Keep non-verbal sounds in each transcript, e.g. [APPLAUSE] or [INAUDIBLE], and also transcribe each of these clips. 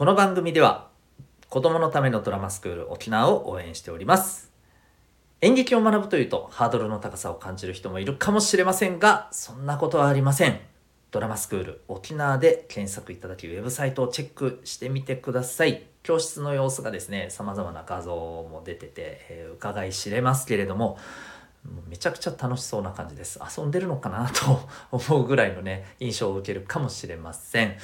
この番組では子供のためのドラマスクール沖縄を応援しております。演劇を学ぶというとハードルの高さを感じる人もいるかもしれませんがそんなことはありません。ドラマスクール沖縄で検索いただきウェブサイトをチェックしてみてください。教室の様子がですね様々な画像も出てて、えー伺い知れますけれどもめちゃくちゃ楽しそうな感じです。遊んでるのかなと [LAUGHS] 思うぐらいのね印象を受けるかもしれません。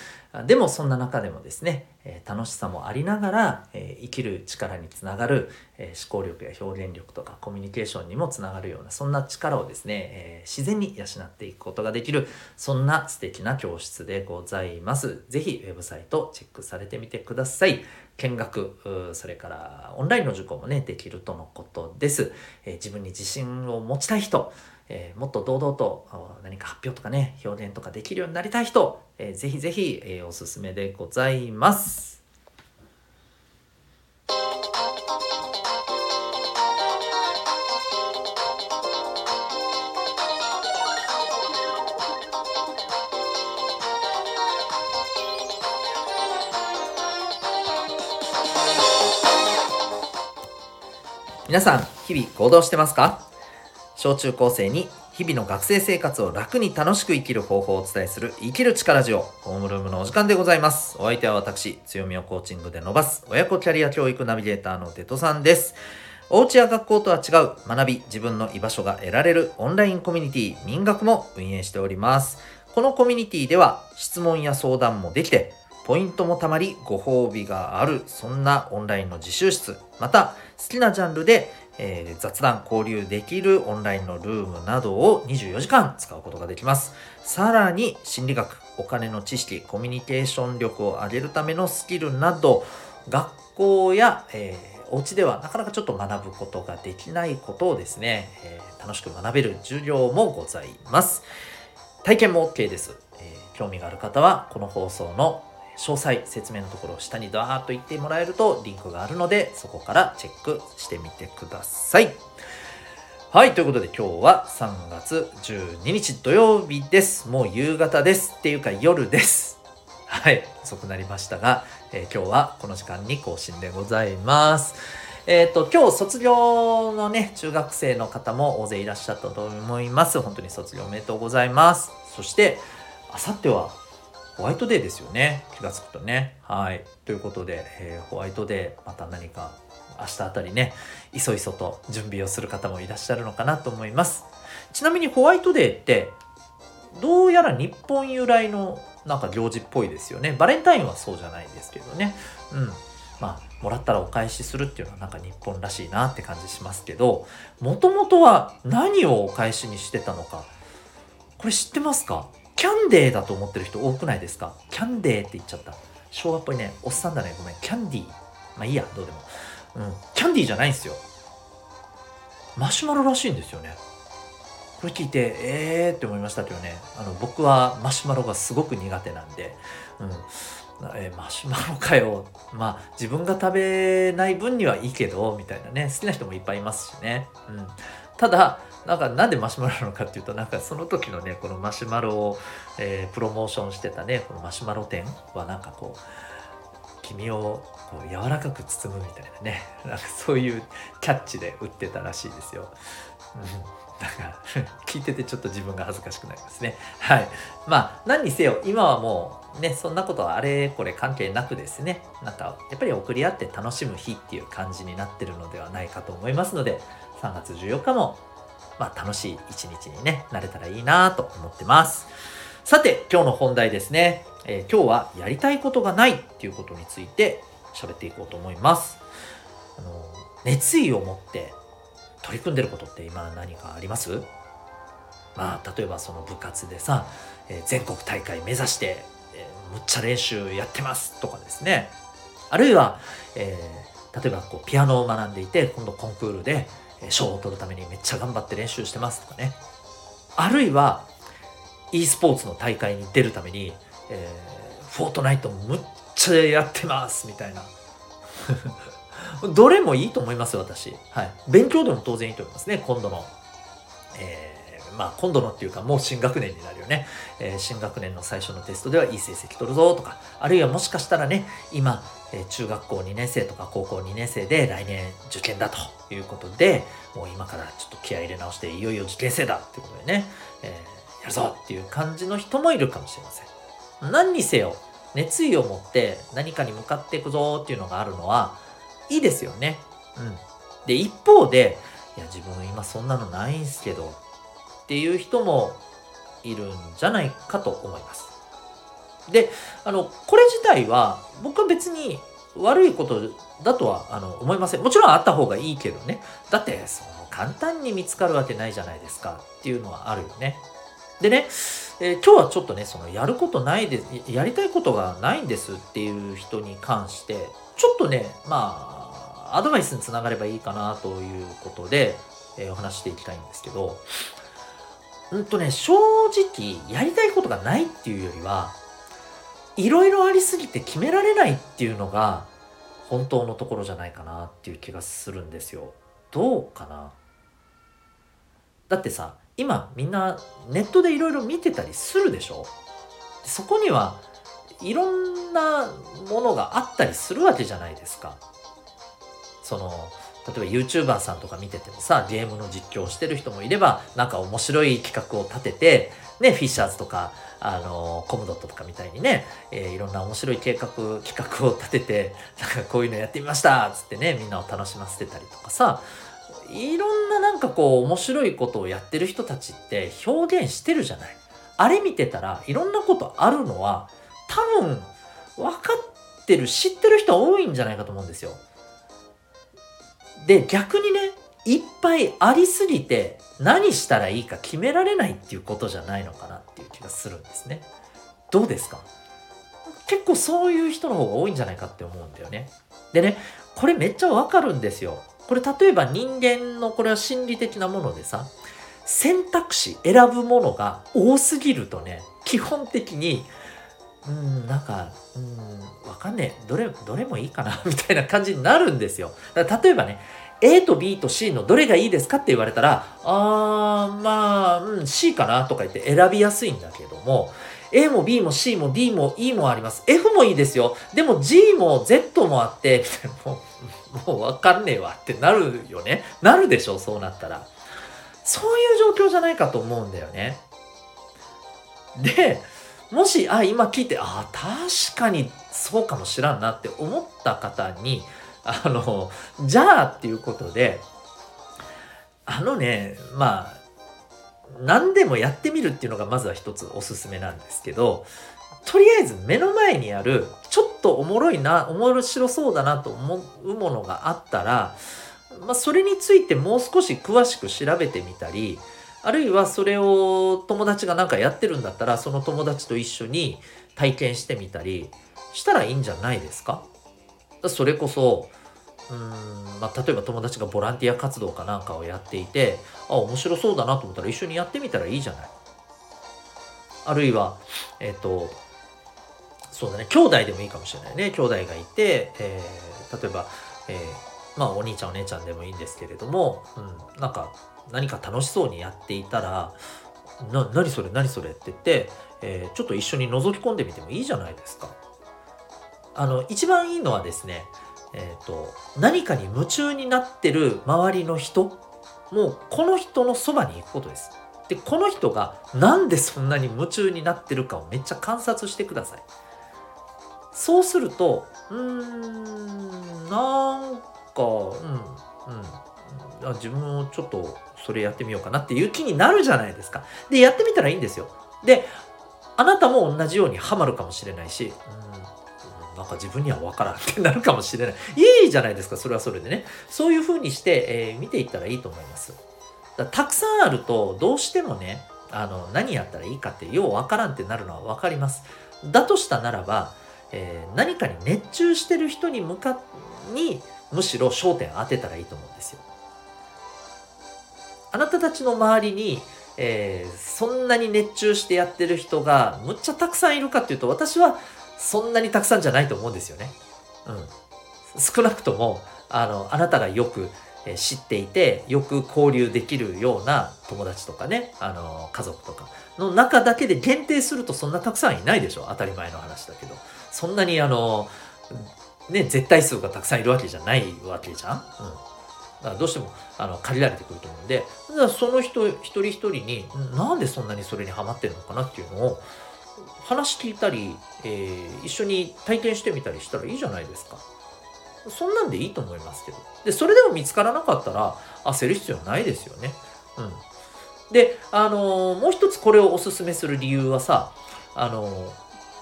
でもそんな中でもですね、え楽しさもありながら、え生きる力につながる、え思考力や表現力とかコミュニケーションにもつながるようなそんな力をですね、え自然に養っていくことができるそんな素敵な教室でございます。ぜひウェブサイトチェックされてみてください。見学それからオンラインの受講もねできるとのことです、えー自分に自信を持ちたい人えーもっと堂々と何か発表とかね表現とかできるようになりたい人、えーぜひぜひ、えーおすすめでございます。皆さん日々行動してますか？小中高生に日々の学生生活を楽に楽しく生きる方法をお伝えする生きる力ジオホームルームのお時間でございます。お相手は私強みをコーチングで伸ばす親子キャリア教育ナビゲーターのテトさんです。お家や学校とは違う学び自分の居場所が得られるオンラインコミュニティ民学も運営しております。このコミュニティでは質問や相談もできてポイントもたまりご褒美があるそんなオンラインの自習室また好きなジャンルで、えー雑談交流できるオンラインのルームなどを24時間使うことができます。さらに心理学お金の知識コミュニケーション力を上げるためのスキルなど学校や、えーお家ではなかなかちょっと学ぶことができないことをですね、えー楽しく学べる授業もございます。体験も OK です、えー興味がある方はこの放送の詳細説明のところを下にダーッと言ってもらえるとリンクがあるのでそこからチェックしてみてください。はいということで今日は3月12日土曜日です。もう夕方ですっていうか夜です。はい遅くなりましたが、えー今日はこの時間に更新でございます。えっ、と今日卒業のね中学生の方も大勢いらっしゃったと思います。本当に卒業おめでとうございます。そしてあさってはホワイトデーですよね。気がつくとね。はい。ということで、えーホワイトデーまた何か明日あたりねいそいそと準備をする方もいらっしゃるのかなと思います。ちなみにホワイトデーってどうやら日本由来のなんか行事っぽいですよね。バレンタインはそうじゃないですけどね。うん。まあもらったらお返しするっていうのはなんか日本らしいなって感じしますけどもともとは何をお返しにしてたのかこれ知ってますか？キャンデーだと思ってる人多くないですか？キャンデーって言っちゃった。昭和っぽいねおっさんだね。ごめん。キャンディー。まあいいや。どうでも。うん。キャンディーじゃないんですよ。マシュマロらしいんですよね。これ聞いてえーって思いましたけどね。あの僕はマシュマロがすごく苦手なんで、うん。えーマシュマロかよ。まあ自分が食べない分にはいいけどみたいなね。好きな人もいっぱいいますしね、うん、ただなんかなんでマシュマロなのかっていうとなんかその時のねこのマシュマロを、えープロモーションしてたねこのマシュマロ店はなんかこう君をこう柔らかく包むみたいなねなんかそういうキャッチで売ってたらしいですよ。うんだから聞いててちょっと自分が恥ずかしくなりますね。はい。まあ何にせよ今はもうねそんなことはあれこれ関係なくですねなんかやっぱり送り合って楽しむ日っていう感じになってるのではないかと思いますので3月14日もまあ楽しい一日にねなれたらいいなと思ってます。さて今日の本題ですね、えー今日はやりたいことがないっていうことについて喋っていこうと思います。あの熱意を持って取り組んでることって今何かあります？まあ例えばその部活でさ、えー全国大会目指して、むっちゃ練習やってますとかですね。あるいは、えー例えばこうピアノを学んでいて今度コンクールで賞を取るためにめっちゃ頑張って練習してますとかね。あるいは e スポーツの大会に出るために、えーフォートナイトむっちゃやってますみたいな。[LAUGHS] どれもいいと思います私、はい、勉強でも当然いいと思いますね今度の、えまあ今度のっていうかもう新学年になるよね、えー、新学年の最初のテストではいい成績取るぞとかあるいはもしかしたらね今、えー、中学校2年生とか高校2年生で来年受験だということでもう今からちょっと気合い入れ直していよいよ受験生だっていうことでね、えー、やるぞっていう感じの人もいるかもしれません。何にせよ熱意を持って何かに向かっていくぞっていうのがあるのはいいですよね。うん。で一方でいや自分今そんなのないんすけどっていう人もいるんじゃないかと思います。で、あの、これ自体は僕は別に悪いことだとはあの思いません。もちろんあった方がいいけどね。だってその簡単に見つかるわけないじゃないですかっていうのはあるよね。でね、えー、今日はちょっとね、そのやることないですやりたいことがないんですっていう人に関して、ちょっとね、まあ、アドバイスにつながればいいかなということで、えー、お話していきたいんですけど、うんとね、正直、やりたいことがないっていうよりは、いろいろありすぎて決められないっていうのが、本当のところじゃないかなっていう気がするんですよ。どうかな？だってさ、今みんなネットでいろいろ見てたりするでしょ？そこにはいろんなものがあったりするわけじゃないですか。その、例えば YouTuber さんとか見ててもさ、ゲームの実況をしてる人もいれば、なんか面白い企画を立てて、ね、フィッシャーズとか、あの、コムドットとかみたいにね、えー、いろんな面白い計画、企画を立てて、なんかこういうのやってみましたつってね、みんなを楽しませてたりとかさ、いろんななんかこう面白いことをやってる人たちって表現してるじゃない。あれ見てたらいろんなことあるのは多分分かってる、知ってる人多いんじゃないかと思うんですよ。で、逆にね、いっぱいありすぎて何したらいいか決められないっていうことじゃないのかなっていう気がするんですね。どうですか？結構そういう人の方が多いんじゃないかって思うんだよね。でね、これめっちゃわかるんですよ。これ例えば人間のこれは心理的なものでさ、選択肢選ぶものが多すぎるとね、基本的に、うん、なんか、うん、わかんねえ。どれ、どれもいいかな [LAUGHS] みたいな感じになるんですよ。例えばね、A と B と C のどれがいいですかって言われたら、あー、まあ、うん、C かなとか言って選びやすいんだけども、A も B も C も D も E もあります。F もいいですよ。でも G も Z もあって、みたいな、もう、もうわかんねえわってなるよね。なるでしょ、そうなったら。そういう状況じゃないかと思うんだよね。で、もし、あ、今聞いて、あ、確かにそうかもしらんなって思った方に、あの、じゃあっていうことで、あのね、まあ、何でもやってみるっていうのがまずは一つおすすめなんですけど、とりあえず目の前にある、ちょっとおもろいな、面白そうだなと思うものがあったら、まあ、それについてもう少し詳しく調べてみたり、あるいはそれを友達がなんかやってるんだったら、その友達と一緒に体験してみたりしたらいいんじゃないですか？それこそ、うん、まあ、例えば友達がボランティア活動かなんかをやっていて、あ、面白そうだなと思ったら一緒にやってみたらいいじゃない。あるいは、えっ、ー、と、そうだね、兄弟でもいいかもしれないね。兄弟がいて、えー、例えば、えー、まあお兄ちゃんお姉ちゃんでもいいんですけれども、うん、なんか何か楽しそうにやっていたら、な、何それ何それって言って、えー、ちょっと一緒に覗き込んでみてもいいじゃないですか。あの、一番いいのはですね、え、ー、と、何かに夢中になってる周りの人、もうこの人のそばに行くことです。で、この人がなんでそんなに夢中になってるかをめっちゃ観察してください。そうすると、うーん、なんか、うん、うん、自分もちょっとそれやってみようかなっていう気になるじゃないですか。で、やってみたらいいんですよ。で、あなたも同じようにハマるかもしれないし、うんなんか自分には分からんってなるかもしれない。いいじゃないですか、それはそれでね。そういう風にして、えー、見ていったらいいと思います。たくさんあると、どうしてもね、あの、何やったらいいかってよう分からんってなるのは分かります。だとしたならば、えー、何かに熱中してる人に向かに、むしろ焦点当てたらいいと思うんですよ。あなたたちの周りに、えー、そんなに熱中してやってる人がむっちゃたくさんいるかっていうと私はそんなにたくさんじゃないと思うんですよね。うん。少なくとも、あの、あなたがよく、知っていてよく交流できるような友達とかね、あの家族とかの中だけで限定するとそんなたくさんいないでしょ当たり前の話だけどそんなにあのね絶対数がたくさんいるわけじゃないわけじゃん、うん、だからどうしてもあの借りられてくると思うんでその人一人一人になんでそんなにそれにハマってるのかなっていうのを話聞いたり、えー一緒に体験してみたりしたらいいじゃないですか。そんなんでいいと思いますけど。で、それでも見つからなかったら焦る必要ないですよね。うん。で、あのーもう一つこれをおすすめする理由はさ、あのー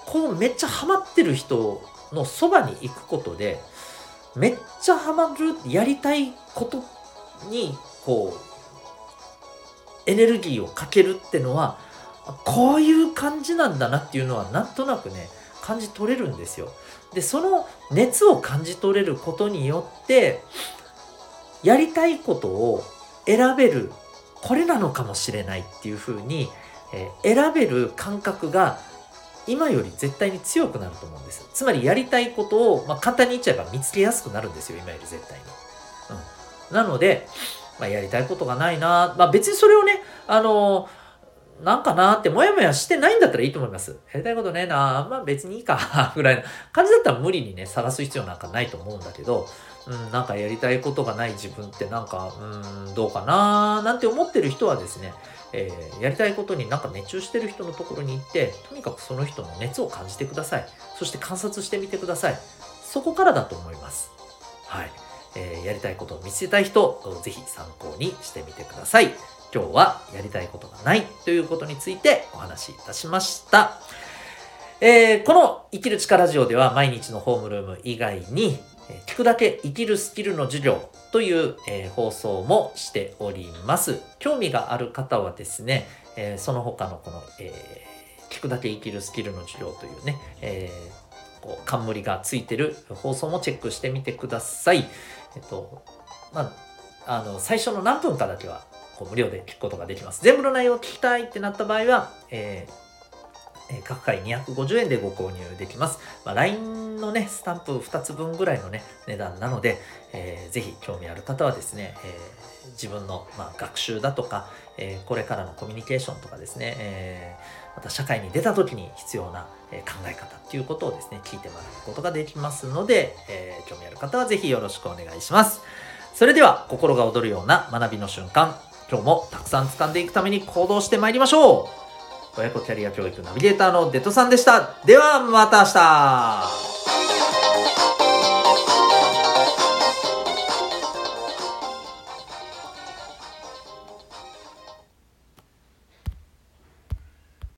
こうめっちゃハマってる人のそばに行くことで、めっちゃハマる、やりたいことに、こう、エネルギーをかけるってのは、こういう感じなんだなっていうのはなんとなくね感じ取れるんですよ。でその熱を感じ取れることによってやりたいことを選べるこれなのかもしれないっていうふうに、えー選べる感覚が今より絶対に強くなると思うんです。つまりやりたいことを、まあ、簡単に言っちゃえば見つけやすくなるんですよ今より絶対に。うん、なので、まあ、やりたいことがないな、まあ、別にそれをねあのなんかなってもやもやしてないんだったらいいと思います。やりたいことねえなまあ別にいいかぐらいの感じだったら無理にね探す必要なんかないと思うんだけど、うん、なんかやりたいことがない自分ってなんか、うん、どうかななんて思ってる人はですね、えーやりたいことになんか熱中してる人のところに行って、とにかくその人の熱を感じてください。そして観察してみてください。そこからだと思います。はい。えーやりたいことを見つけたい人、ぜひ参考にしてみてください。今日はやりたいことがないということについてお話しいたしました。えーこの生きる力ラジオでは毎日のホームルーム以外に、聞くだけ生きるスキルの授業という、えー放送もしております。興味がある方はですね、えーその他のこの、えー聞くだけ生きるスキルの授業というね、えこう冠がついてる放送もチェックしてみてください。えっと、まあ、あの、最初の何分かだけはこう無料で聞くことができます。全部の内容を聞きたいってなった場合は、えーえ各回250円でご購入できます。まあ、LINE のね、スタンプ2つ分ぐらいのね、値段なので、えーぜひ興味ある方はですね、えー自分の、まあ、学習だとか、えーこれからのコミュニケーションとかですね、えーまた社会に出た時に必要な、え考え方っていうことをですね、聞いてもらうことができますので、え興味ある方はぜひよろしくお願いします。それでは、心が躍るような学びの瞬間、今日もたくさん掴んでいくために行動してまいりましょう親子キャリア教育ナビゲーターのデトさんでした。ではまた明日